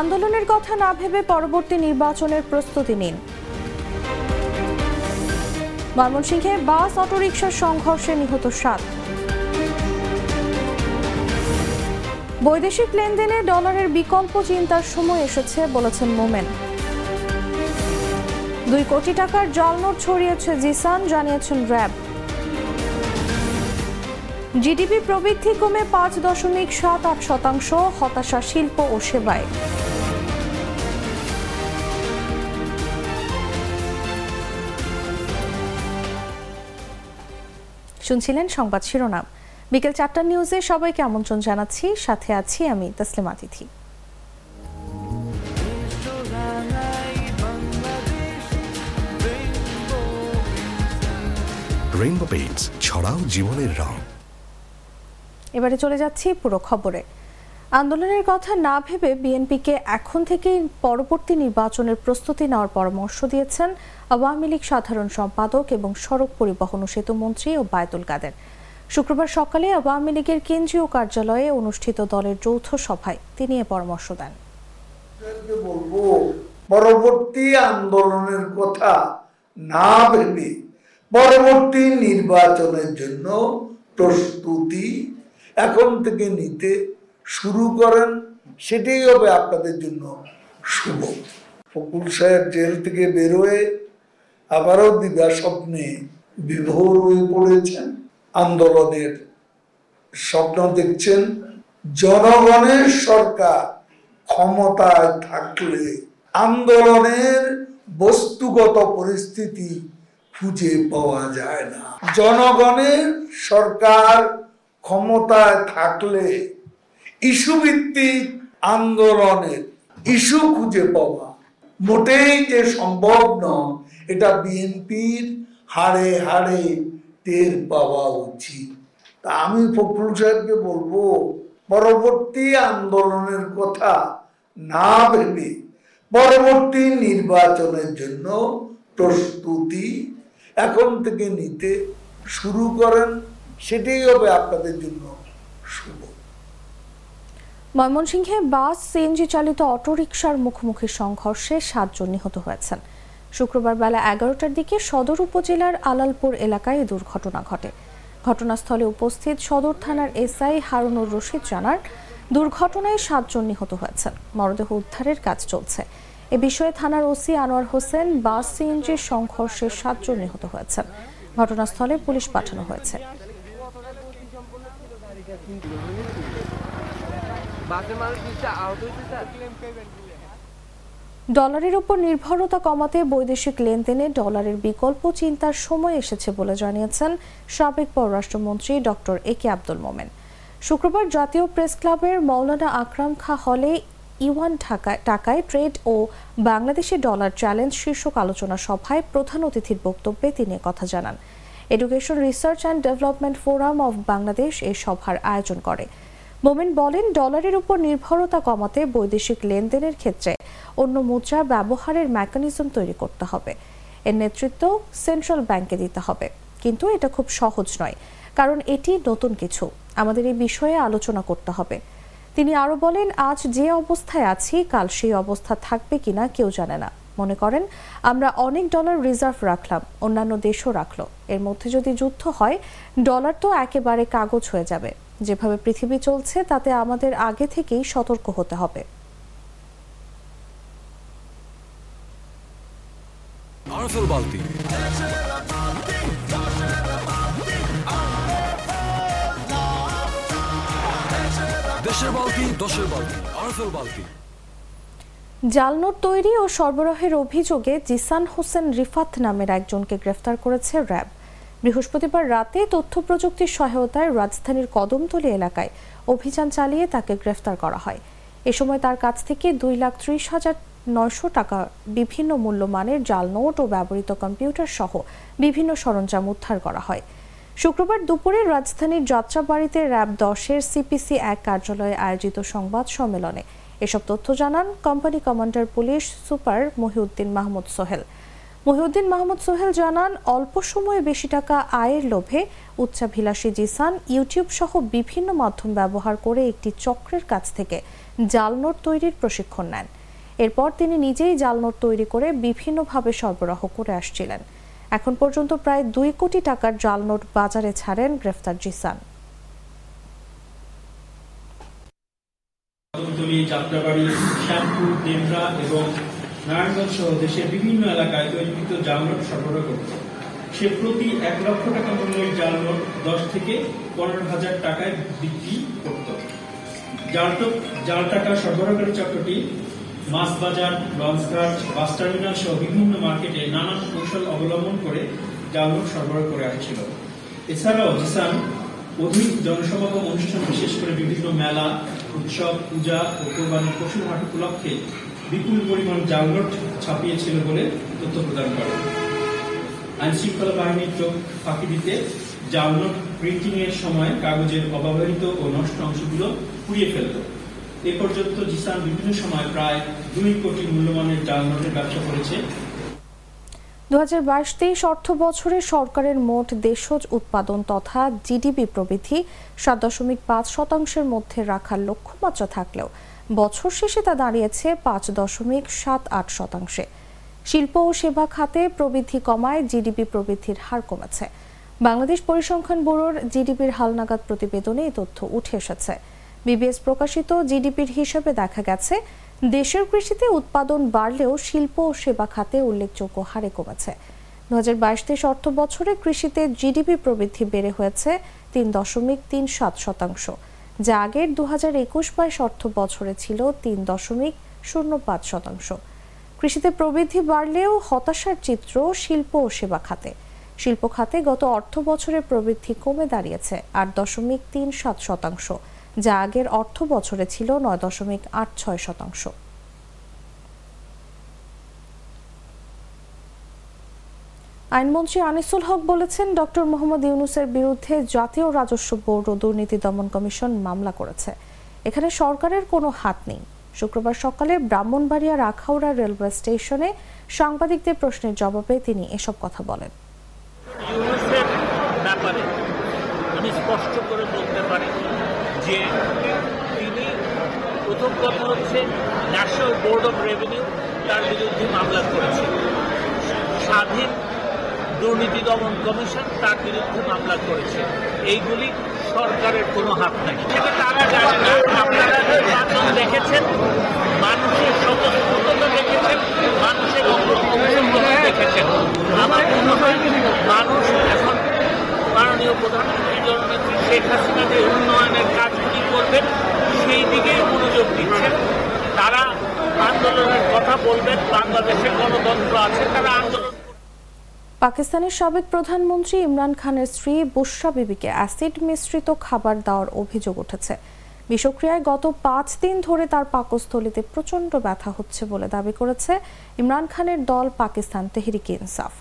আন্দোলনের কথা না ভেবে পরবর্তী নির্বাচনের প্রস্তুতি নিন। ময়মনসিংহে বাস অটোরিকশার সংঘর্ষে নিহত সাত। বৈদেশিক লেনদেনে ডলারের বিকল্প চিন্তার সময় এসেছে বলেছেন মোমেন। দুই কোটি টাকার জাল নোট ছড়িয়েছে জিসান, জানিয়েছেন র্যাব। জিডিপি প্রবৃদ্ধি কমে পাঁচ দশমিক সাত আট শতাংশ, হতাশা শিল্প ও সেবায়। শুনছিলেন সংবাদ শিরোনাম। বিকেল চারটা নিউজে সবাইকে আমন্ত্রণ জানাচ্ছি। সাথে আছি আমি তসলিমা তিথি। রেইনবো পেইন্টস ছড়াও জীবনের রং। এবারে চলে যাচ্ছি পুরো খবরে। আন্দোলনের কথা না ভেবে বিএনপিকে এখন থেকেই পরবর্তী নির্বাচনের প্রস্তুতি নেওয়ার পরামর্শ দিয়েছেন আওয়ামী লীগ সাধারণ সম্পাদক এবং সড়ক পরিবহন ও সেতু মন্ত্রী ও বায়তুল কাদের। শুক্রবার সকালে আওয়ামী লীগের কেন্দ্রীয় কার্যালয়ে অনুষ্ঠিত দলের যৌথ সভায় তিনি এ পরামর্শ দেন। পরবর্তী আন্দোলনের কথা না ভেবে পরবর্তী নির্বাচনের জন্য প্রস্তুতি এখন থেকে নিতে শুরু করেন, সেটাই হবে আপনাদের জন্য শুভ। ফকুল সাহেব জেল থেকে বেরোয়, আবারও দিদা স্বপ্নে বিভোর হয়ে পড়েছেন। আন্দোলনের স্বপ্ন দেখছেন, জনগণের সরকার ক্ষমতায় থাকলে আন্দোলনের বস্তুগত পরিস্থিতি খুঁজে পাওয়া যায় না। জনগণের সরকার ক্ষমতায় থাকলে ইস্যু ভিত্তিক আন্দোলনের ইস্যু খুঁজে পাওয়া মোটেই যে সম্ভব নয়, এটা বিএনপির হাড়ে হাড়ে টের পাওয়া উচিত। তা আমি ফখরুল সাহেবকে বলব, পরবর্তী আন্দোলনের কথা না ভেবে পরবর্তী নির্বাচনের জন্য প্রস্তুতি এখন থেকে নিতে শুরু করেন। সেটাই হবে আপনাদের জন্য শুভ। ময়মনসিংহে বাস, সিএনজি চালিত অটোরিকশার মুখোমুখি সংঘর্ষে সাতজন নিহত হয়েছেন। শুক্রবার বেলা এগারোটার দিকে সদর উপজেলার আলালপুর এলাকায় দুর্ঘটনা ঘটে। ঘটনাস্থলে উপস্থিত সদর থানার এসআই হারুনুর রশিদ জানার দুর্ঘটনায় সাতজন নিহত হয়েছেন। মরদেহ উদ্ধারের কাজ চলছে। এ বিষয়ে থানার ওসি আনোয়ার হোসেন, বাস সিএনজির সংঘর্ষে সাতজন নিহত হয়েছেন। ঘটনাস্থলে পুলিশ পাঠানো হয়েছে। ডলারের উপর নির্ভরতা কমাতে বৈদেশিক লেনদেনে ডলারের বিকল্প চিন্তার সময় এসেছে বলে জানিয়েছেন সাবেক পররাষ্ট্রমন্ত্রী ডক্টর এ কে আব্দুল মোমেন। শুক্রবার জাতীয় প্রেস ক্লাবের মৌলানা আকরাম খা হলে ইওয়ান টাকায় ট্রেড ও বাংলাদেশি ডলার চ্যালেঞ্জ শীর্ষক আলোচনা সভায় প্রধান অতিথির বক্তব্যে তিনি কথা জানান। Education research and development forum of Bangladesh এ সভার আয়োজন করে। মোমেন বলেন ডলারের উপর নির্ভরতা কমাতে বৈদেশিক লেনদেনের ক্ষেত্রে অন্য মুদ্রা ব্যবহারের মেকানিজম তৈরি করতে হবে। এর নেতৃত্ব সেন্ট্রাল ব্যাংকে দিতে হবে। কিন্তু এটা খুব সহজ নয়, কারণ এটি নতুন কিছু। আমাদের এই বিষয়ে আলোচনা করতে হবে। তিনি আরও বলেন, আজ যে অবস্থায় আছি, কাল সেই অবস্থা থাকবে কিনা কেউ জানে না। মনে করেন, আমরা অনেক ডলার রিজার্ভ রাখলাম, অন্যান্য দেশও রাখল। এর মধ্যে যদি যুদ্ধ হয় ডলার তো একেবারে কাগজ হয়ে যাবে। যেভাবে পৃথিবী চলছে, তাতে আমাদের আগে থেকেই সতর্ক হতে হবে। বালতি। দেশের বালতি, দশের বালতি আরফেল বালতি। জাল নোট তৈরি ও সরবরাহের অভিযোগে জিসান হোসেন রিফাত নামের একজনকে গ্রেফতার করেছে র্যাব। বৃহস্পতিবার রাতে তথ্য প্রযুক্তির সহায়তায় রাজধানীর কদমতলী এলাকায় অভিযান চালিয়ে তাকে গ্রেফতার করা হয়। এ সময় তার কাছ থেকে দুই লাখ ত্রিশ হাজার নয়শো টাকা বিভিন্ন মূল্যমানের জাল নোট ও ব্যবহৃত কম্পিউটার সহ বিভিন্ন সরঞ্জাম উদ্ধার করা হয়। শুক্রবার দুপুরে রাজধানীর যাত্রাবাড়িতে র্যাব দশের সিপিসি এক কার্যালয়ে আয়োজিত সংবাদ সম্মেলনে এসব তথ্য জানান company commander police super Mohiuddin Mahmud Sohel. Mohiuddin Mahmud Sohel জানান, অল্প সময়ে বেশি টাকা আয়ের লোভে উচ্চাভিলাষী জিসান ইউটিউব সহ বিভিন্ন মাধ্যম ব্যবহার করে একটি চক্রের কাছ থেকে জাল নোট তৈরির প্রশিক্ষণ নেন। এরপর তিনি নিজেই জাল নোট তৈরি করে বিভিন্নভাবে সরবরাহ করে আসছিলেন। এখন পর্যন্ত প্রায় দুই কোটি টাকার জাল নোট বাজারে ছাড়েন গ্রেফতার জিসান। কদমতলী যাত্রাবাড়ি, শ্যামপুর দেবরা এবং নারায়ণগঞ্জ সহ দেশের বিভিন্ন এলাকায় তৈরিকৃত জাল নোট সরবরাহ করত সে প্রতি এক লক্ষ টাকা মূল্যের জাল নোট দশ থেকে পনেরো হাজার টাকায় বিক্রি করত। জাল টাকা সরবরাহকারী চক্রটি মাছ বাজার লঞ্চঘাট, বাস টার্মিনাল সহ বিভিন্ন মার্কেটে নানান কৌশল অবলম্বন করে জাল নোট সরবরাহ করে আসছিল। এছাড়াও জিসান অধিক জনসমাগম অনুষ্ঠান বিশেষ করে বিভিন্ন মেলা উৎসব, পূজা ও কোরবানির পশুর হাট উপলক্ষে বিপুল পরিমাণ জালনোট ছাপিয়েছিল বলে তথ্য প্রদান করে। আইন শৃঙ্খলা বাহিনীর চোখ ফাঁকি দিতে জাল প্রিন্টিং এর সময় কাগজের অব্যবহৃত ও নষ্ট অংশগুলো পুড়িয়ে ফেলত। এ পর্যন্ত জিসান বিভিন্ন সময় প্রায় দুই কোটি মূল্যমানের জাল নোটের ব্যবসা করেছে দু হাজার বাইশ তেইশ অর্থ বছরে সরকারের মোট দেশজ উৎপাদন তথা জিডিপি প্রবৃদ্ধি সাত দশমিক পাঁচ শতাংশের মধ্যে রাখার লক্ষ্যমাত্রা থাকলেও বছর শেষে তা দাঁড়িয়েছে পাঁচ দশমিক সাত আট শতাংশে। শিল্প ও সেবা খাতে প্রবৃদ্ধি কমায়, জিডিপি প্রবৃদ্ধির হার কমেছে। বাংলাদেশ পরিসংখ্যান ব্যুরোর জিডিপির হালনাগাদ প্রতিবেদনে এই তথ্য উঠে এসেছে। বিবিএস প্রকাশিত জিডিপির হিসাবে দেখা গেছে দেশের কৃষিতে উৎপাদন বাড়লেও শিল্প ও সেবা খাতে উল্লেখযোগ্য হারে কমেছে। দু হাজার বাইশ তেইশ অর্থ বছরে কৃষিতে জিডিপি প্রবৃদ্ধি বেড়ে হয়েছে তিন দশমিক তিন সাত শতাংশ, যা আগের দু হাজার একুশ বাইশ অর্থ বছরে ছিল তিন দশমিক শূন্য পাঁচ শতাংশ। কৃষিতে প্রবৃদ্ধি বাড়লেও হতাশার চিত্র শিল্প ও সেবা খাতে। শিল্প খাতে গত অর্থ বছরে প্রবৃদ্ধি কমে দাঁড়িয়েছে আট দশমিক তিন সাত শতাংশ যা আগের অর্থ বছরে ছিল নয় দশমিক আট ছয় শতাংশ। আইনমন্ত্রী আনিসুল হক বলেছেন, ডক্টর মোহাম্মদ ইউনুসের বিরুদ্ধে জাতীয় রাজস্ব বোর্ড ও দুর্নীতি দমন কমিশন মামলা করেছে। এখানে সরকারের কোনো হাত নেই। শুক্রবার সকালে ব্রাহ্মণবাড়িয়া রাখাউড়া রেলওয়ে স্টেশনে সাংবাদিকদের প্রশ্নের জবাবে তিনি এসব কথা বলেন। ব্যাপারে আমি স্পষ্ট যে তিনি প্রথম কথা হচ্ছে ন্যাশনাল বোর্ড অফ রেভিনিউ তার বিরুদ্ধে মামলা করেছে। স্বাধীন দুর্নীতি দমন কমিশন তার বিরুদ্ধে মামলা করেছে। এইগুলি সরকারের কোনো হাত নাই। তারা আপনারা দেখেছেন, মানুষের স্বতঃস্ফূর্ততা দেখেছেন, মানুষের অংশগ্রহণ দেখেছেন আমার মনে হয় মানুষ এখন মাননীয় প্রধানমন্ত্রী জননেত্রী শেখ হাসিনা যে উন্নয়নের কাজগুলি করবেন সেই দিকেই মনোযোগ দিচ্ছেন তারা আন্দোলনের কথা বলবেন, বাংলাদেশে গণতন্ত্র আছে, তারা আন্দোলন পাকিস্তানের সাবেক প্রধানমন্ত্রী ইমরান খানের স্ত্রী বুশরা বিবিকে অ্যাসিড মিশ্রিত খাবার দেওয়ার অভিযোগ উঠেছে। বিষক্রিয়ায় গত পাঁচ দিন ধরে তার পাকস্থলিতে প্রচণ্ড ব্যথা হচ্ছে বলে দাবি করেছে ইমরান খানের দল পাকিস্তান তেহরিক ইনসাফ।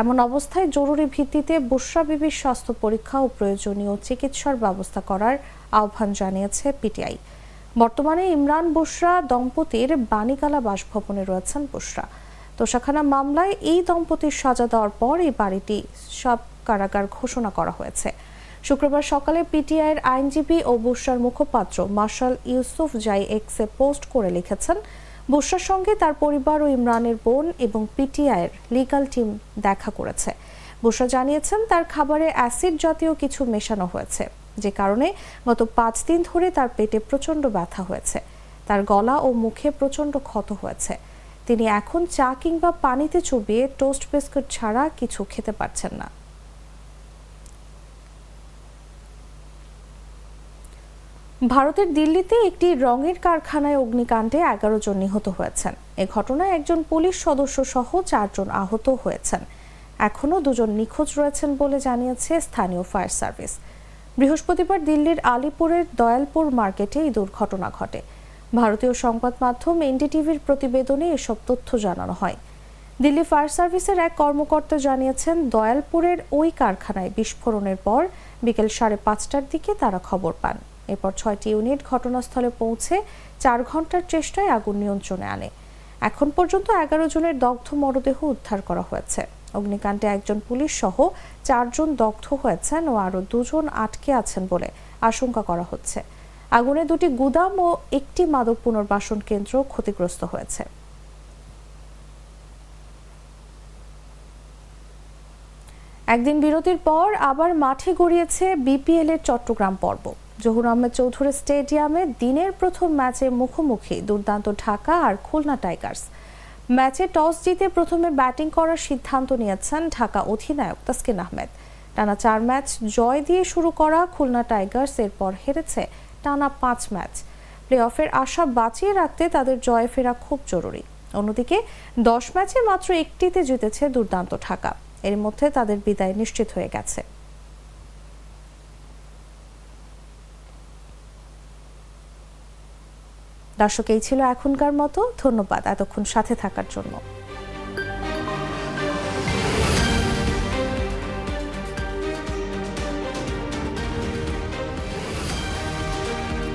এমন অবস্থায় জরুরি ভিত্তিতে বুশরা বিবির স্বাস্থ্য পরীক্ষা ও প্রয়োজনীয় চিকিৎসার ব্যবস্থা করার আহ্বান জানিয়েছে পিটিআই। বর্তমানে ইমরান বুশরা দম্পতির বাণীকালা বাসভবনে রয়েছেন বুশরা। তোষাখানা মামলায় এই দম্পতির সাজা দেওয়ার পর এই বাড়িটি সব কারাগার ঘোষণা করা হয়েছে। শুক্রবার সকালে পিটিআইয়ের আইনজীবী ও বুশরার মুখপাত্র মার্শাল ইউসুফ জাই এক্সে পোস্ট করে লিখেছেন, বুশরার সঙ্গে তার পরিবার ও ইমরানের বোন এবং পিটিআইয়ের লিগাল টিম দেখা করেছে। বুশরা জানিয়েছেন, তার খাবারে অ্যাসিড জাতীয় কিছু মেশানো হয়েছে। যে কারণে গত পাঁচ দিন ধরে তার পেটে প্রচণ্ড ব্যথা হয়েছে। তার গলা ও মুখে প্রচণ্ড ক্ষত হয়েছে। তিনি এখন চা কিংবা পানিতে চুবিয়ে টোস্ট বিস্কুট ছাড়া কিছু খেতে পারছেন না। ভারতের দিল্লিতে একটি রঙের কারখানায় অগ্নিকাণ্ডে এগারো জন নিহত হয়েছেন। এ ঘটনায় একজন পুলিশ সদস্য সহ চারজন আহত হয়েছেন। এখনও দুজন নিখোঁজ রয়েছেন বলে জানিয়েছে স্থানীয় ফায়ার সার্ভিস। বৃহস্পতিবার দিল্লির আলিপুরের দয়ালপুর মার্কেটে এই দুর্ঘটনা ঘটে। ভারতীয় সংবাদ মাধ্যম এনডিটিভির প্রতিবেদনে এসব তথ্য জানানো হয়। দিল্লি ফায়ার সার্ভিসের এক কর্মকর্তা জানিয়েছেন, দয়ালপুরের ওই কারখানায় বিস্ফোরণের পর বিকেল সাড়ে পাঁচটার দিকে তারা খবর পান। এরপর ছয়টি ইউনিট ঘটনাস্থলে পৌঁছে চার ঘণ্টার চেষ্টায় আগুন নিয়ন্ত্রণে আনে। এখন পর্যন্ত এগারো জনের দগ্ধ মরদেহ উদ্ধার করা হয়েছে। অগ্নিকাণ্ডে একজন পুলিশ সহ চারজন দগ্ধ হয়েছেন ও আরও দুজন আটকে আছেন বলে আশঙ্কা করা হচ্ছে। আগুনে দুটি গুদাম ও একটি মাদক পুনর্বাসন কেন্দ্র ক্ষতিগ্রস্ত হয়েছে। একদিন বিরতির পর আবার মাঠে গড়িয়েছে বিপিএল এর চট্টগ্রাম পর্ব। জহুর আহমেদ চৌধুরী স্টেডিয়ামে দিনের প্রথম ম্যাচে মুখোমুখি দুর্দান্ত ঢাকা আর খুলনা টাইগার্স। ম্যাচে টস জিতে প্রথমে ব্যাটিং করার সিদ্ধান্ত নিয়েছেন ঢাকা অধিনায়ক তাসকিন আহমেদ। টানা চার ম্যাচ জয় দিয়ে শুরু করা খুলনা টাইগার্স এরপর হেরেছে টানা পাঁচ ম্যাচ। প্লে অফের আশা বাঁচিয়ে রাখতে তাদের জয়ে ফেরা খুব জরুরি। অন্যদিকে, দশ ম্যাচে মাত্র একটিতে জিতেছে দুর্দান্ত ঢাকা। এর মধ্যে তাদের বিদায় নিশ্চিত হয়ে গেছে। দর্শক এই ছিল এখনকার মতো। ধন্যবাদ এতক্ষণ সাথে থাকার জন্য।